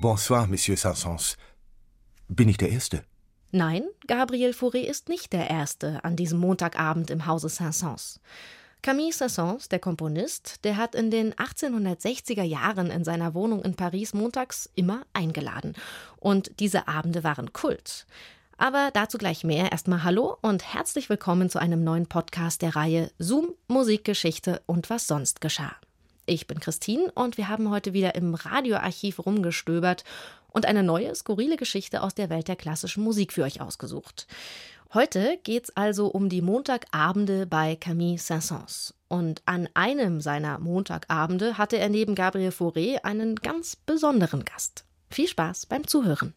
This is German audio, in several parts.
Bonsoir, Monsieur Saint-Saëns. Bin ich der Erste? Nein, Gabriel Fauré ist nicht der Erste an diesem Montagabend im Hause Saint-Saëns. Camille Saint-Saëns, der Komponist, der hat in den 1860er Jahren in seiner Wohnung in Paris montags immer eingeladen. Und diese Abende waren Kult. Aber dazu gleich mehr. Erstmal Hallo und herzlich willkommen zu einem neuen Podcast der Reihe Zoom, Musikgeschichte und was sonst geschah. Ich bin Christine und wir haben heute wieder im Radioarchiv rumgestöbert und eine neue, skurrile Geschichte aus der Welt der klassischen Musik für euch ausgesucht. Heute geht's also um die Montagabende bei Camille Saint-Saëns. Und an einem seiner Montagabende hatte er neben Gabriel Fauré einen ganz besonderen Gast. Viel Spaß beim Zuhören.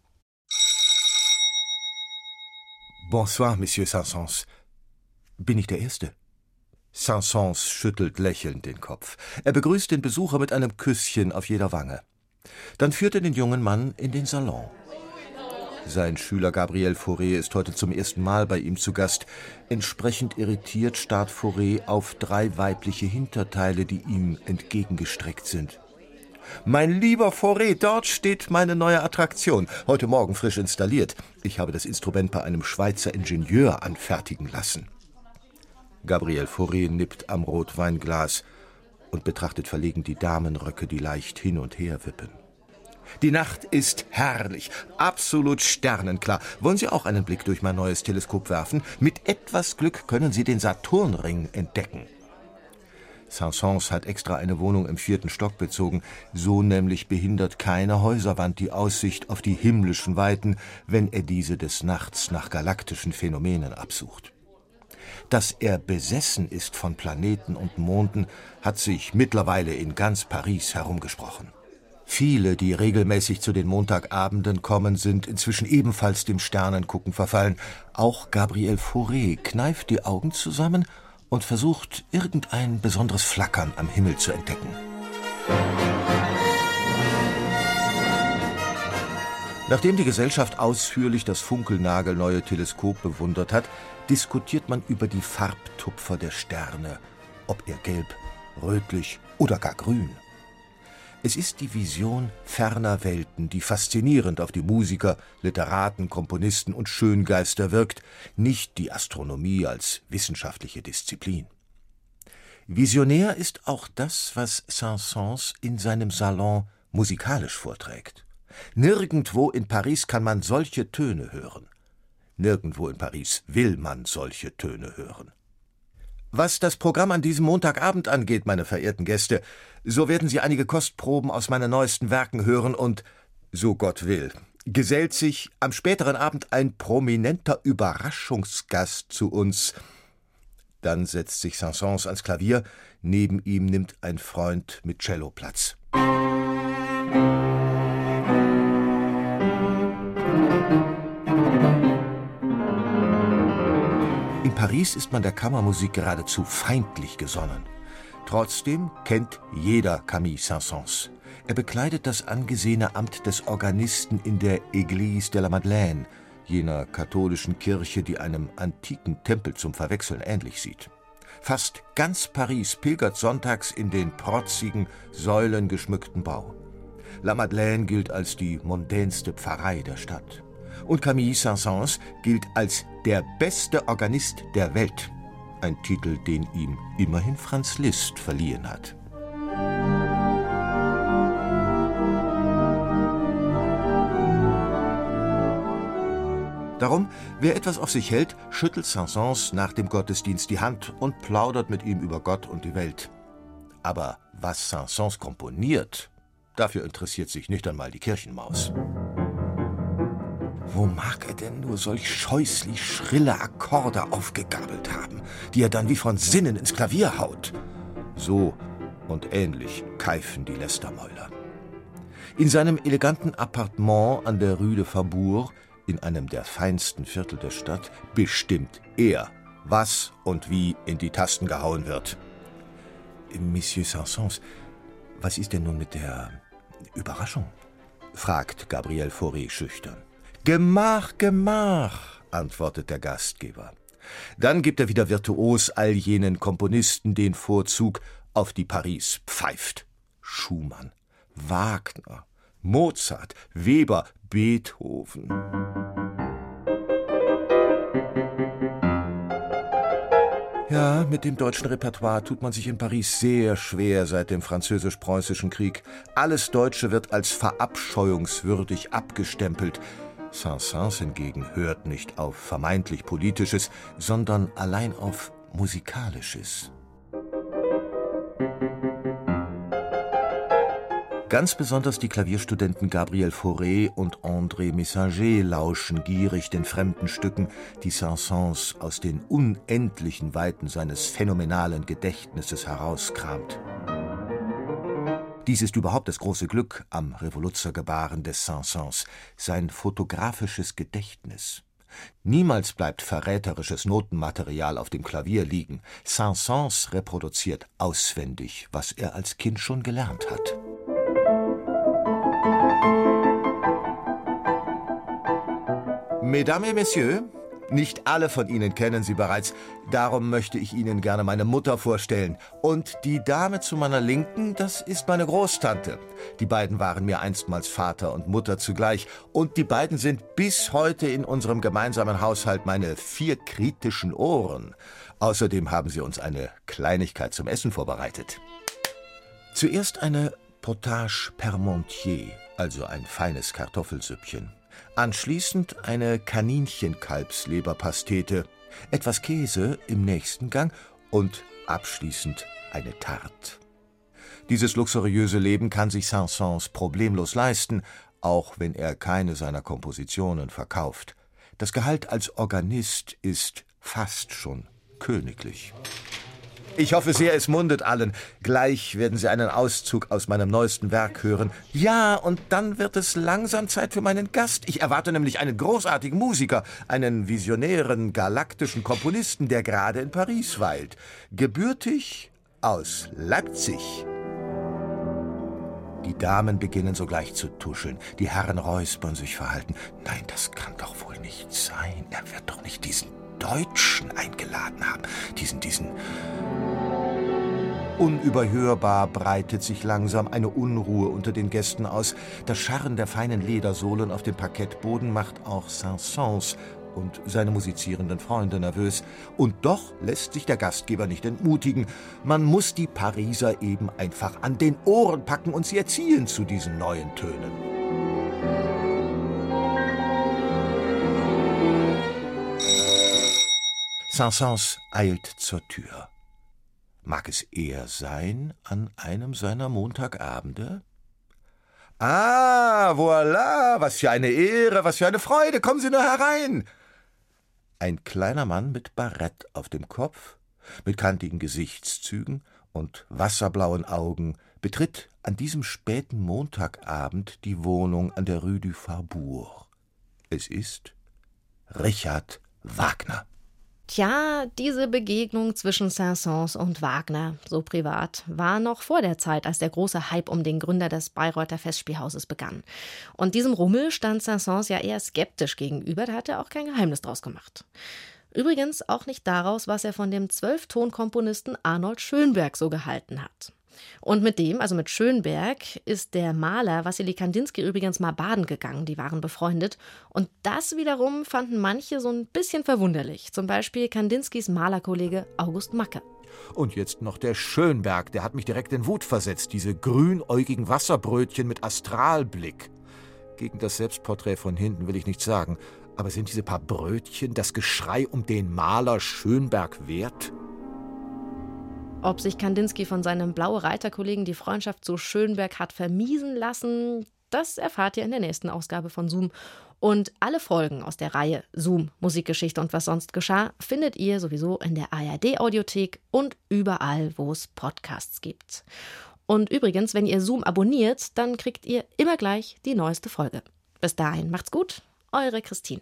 Bonsoir, Monsieur Saint-Saëns. Bin ich der Erste? Saint-Saëns schüttelt lächelnd den Kopf. Er begrüßt den Besucher mit einem Küsschen auf jeder Wange. Dann führt er den jungen Mann in den Salon. Sein Schüler Gabriel Fauré ist heute zum ersten Mal bei ihm zu Gast. Entsprechend irritiert starrt Fauré auf drei weibliche Hinterteile, die ihm entgegengestreckt sind. Mein lieber Fauré, dort steht meine neue Attraktion, heute Morgen frisch installiert. Ich habe das Instrument bei einem Schweizer Ingenieur anfertigen lassen. Gabriel Fauré nippt am Rotweinglas und betrachtet verlegen die Damenröcke, die leicht hin und her wippen. Die Nacht ist herrlich, absolut sternenklar. Wollen Sie auch einen Blick durch mein neues Teleskop werfen? Mit etwas Glück können Sie den Saturnring entdecken. Saint-Saëns hat extra eine Wohnung im vierten Stock bezogen. So nämlich behindert keine Häuserwand die Aussicht auf die himmlischen Weiten, wenn er diese des Nachts nach galaktischen Phänomenen absucht. Dass er besessen ist von Planeten und Monden, hat sich mittlerweile in ganz Paris herumgesprochen. Viele, die regelmäßig zu den Montagabenden kommen, sind inzwischen ebenfalls dem Sternengucken verfallen. Auch Gabriel Fauré kneift die Augen zusammen und versucht, irgendein besonderes Flackern am Himmel zu entdecken. Nachdem die Gesellschaft ausführlich das funkelnagelneue Teleskop bewundert hat, diskutiert man über die Farbtupfer der Sterne, ob er gelb, rötlich oder gar grün. Es ist die Vision ferner Welten, die faszinierend auf die Musiker, Literaten, Komponisten und Schöngeister wirkt, nicht die Astronomie als wissenschaftliche Disziplin. Visionär ist auch das, was Saint-Saëns in seinem Salon musikalisch vorträgt. Nirgendwo in Paris kann man solche Töne hören. Nirgendwo in Paris will man solche Töne hören. Was das Programm an diesem Montagabend angeht, meine verehrten Gäste, so werden Sie einige Kostproben aus meinen neuesten Werken hören und, so Gott will, gesellt sich am späteren Abend ein prominenter Überraschungsgast zu uns. Dann setzt sich Saint-Saëns ans Klavier, neben ihm nimmt ein Freund mit Cello Platz. In Paris ist man der Kammermusik geradezu feindlich gesonnen. Trotzdem kennt jeder Camille Saint-Saëns. Er bekleidet das angesehene Amt des Organisten in der Église de la Madeleine, jener katholischen Kirche, die einem antiken Tempel zum Verwechseln ähnlich sieht. Fast ganz Paris pilgert sonntags in den protzigen, säulengeschmückten Bau. La Madeleine gilt als die mondänste Pfarrei der Stadt und Camille Saint-Saëns gilt als der beste Organist der Welt. Ein Titel, den ihm immerhin Franz Liszt verliehen hat. Darum, wer etwas auf sich hält, schüttelt Saint-Saëns nach dem Gottesdienst die Hand und plaudert mit ihm über Gott und die Welt. Aber was Saint-Saëns komponiert, dafür interessiert sich nicht einmal die Kirchenmaus. Wo mag er denn nur solch scheußlich schrille Akkorde aufgegabelt haben, die er dann wie von Sinnen ins Klavier haut? So und ähnlich keifen die Lästermäuler. In seinem eleganten Appartement an der Rue de Faubourg, in einem der feinsten Viertel der Stadt, bestimmt er, was und wie in die Tasten gehauen wird. Monsieur Sansons, was ist denn nun mit der Überraschung? fragt Gabriel Fauré schüchtern. Gemach, Gemach, antwortet der Gastgeber. Dann gibt er wieder virtuos all jenen Komponisten den Vorzug, auf die Paris pfeift. Schumann, Wagner, Mozart, Weber, Beethoven. Ja, mit dem deutschen Repertoire tut man sich in Paris sehr schwer seit dem französisch-preußischen Krieg. Alles Deutsche wird als verabscheuungswürdig abgestempelt. Saint-Saëns hingegen hört nicht auf vermeintlich Politisches, sondern allein auf Musikalisches. Ganz besonders die Klavierstudenten Gabriel Fauré und André Messager lauschen gierig den fremden Stücken, die Saint-Saëns aus den unendlichen Weiten seines phänomenalen Gedächtnisses herauskramt. Dies ist überhaupt das große Glück am Revoluzergebaren des Saint-Saëns, sein fotografisches Gedächtnis. Niemals bleibt verräterisches Notenmaterial auf dem Klavier liegen. Saint-Saëns reproduziert auswendig, was er als Kind schon gelernt hat. Mesdames et Messieurs, nicht alle von Ihnen kennen sie bereits, darum möchte ich Ihnen gerne meine Mutter vorstellen. Und die Dame zu meiner Linken, das ist meine Großtante. Die beiden waren mir einstmals Vater und Mutter zugleich, und die beiden sind bis heute in unserem gemeinsamen Haushalt meine vier kritischen Ohren. Außerdem haben sie uns eine Kleinigkeit zum Essen vorbereitet. Zuerst eine Potage Permontier, also ein feines Kartoffelsüppchen. Anschließend eine Kaninchenkalbsleberpastete, etwas Käse im nächsten Gang und abschließend eine Tarte. Dieses luxuriöse Leben kann sich Saint-Saëns problemlos leisten, auch wenn er keine seiner Kompositionen verkauft. Das Gehalt als Organist ist fast schon königlich. Ich hoffe sehr, es mundet allen. Gleich werden Sie einen Auszug aus meinem neuesten Werk hören. Ja, und dann wird es langsam Zeit für meinen Gast. Ich erwarte nämlich einen großartigen Musiker, einen visionären, galaktischen Komponisten, der gerade in Paris weilt. Gebürtig aus Leipzig. Die Damen beginnen sogleich zu tuscheln. Die Herren räuspern sich verhalten. Nein, das kann doch wohl nicht sein. Er wird doch nicht diesen Deutschen eingeladen haben. Diesen, diesen. Unüberhörbar breitet sich langsam eine Unruhe unter den Gästen aus. Das Scharren der feinen Ledersohlen auf dem Parkettboden macht auch Saint-Saëns und seine musizierenden Freunde nervös. Und doch lässt sich der Gastgeber nicht entmutigen. Man muss die Pariser eben einfach an den Ohren packen und sie erziehen zu diesen neuen Tönen. Saint-Saëns eilt zur Tür. Mag es er sein an einem seiner Montagabende? Ah, voilà, was für eine Ehre, was für eine Freude, kommen Sie nur herein. Ein kleiner Mann mit Barett auf dem Kopf, mit kantigen Gesichtszügen und wasserblauen Augen betritt an diesem späten Montagabend die Wohnung an der Rue du Faubourg. Es ist Richard Wagner. Tja, diese Begegnung zwischen Saint-Saëns und Wagner, so privat, war noch vor der Zeit, als der große Hype um den Gründer des Bayreuther Festspielhauses begann. Und diesem Rummel stand Saint-Saëns ja eher skeptisch gegenüber, da hat er auch kein Geheimnis draus gemacht. Übrigens auch nicht daraus, was er von dem Zwölftonkomponisten Arnold Schönberg so gehalten hat. Und mit dem, also mit Schönberg, ist der Maler Wassily Kandinsky übrigens mal baden gegangen. Die waren befreundet. Und das wiederum fanden manche so ein bisschen verwunderlich. Zum Beispiel Kandinskys Malerkollege August Macke. Und jetzt noch der Schönberg, der hat mich direkt in Wut versetzt. Diese grünäugigen Wasserbrötchen mit Astralblick. Gegen das Selbstporträt von hinten will ich nichts sagen. Aber sind diese paar Brötchen das Geschrei um den Maler Schönberg wert? Ob sich Kandinsky von seinem blaue Reiterkollegen die Freundschaft zu Schönberg hat vermiesen lassen, das erfahrt ihr in der nächsten Ausgabe von Zoom. Und alle Folgen aus der Reihe Zoom, Musikgeschichte und was sonst geschah, findet ihr sowieso in der ARD-Audiothek und überall, wo es Podcasts gibt. Und übrigens, wenn ihr Zoom abonniert, dann kriegt ihr immer gleich die neueste Folge. Bis dahin, macht's gut, eure Christine.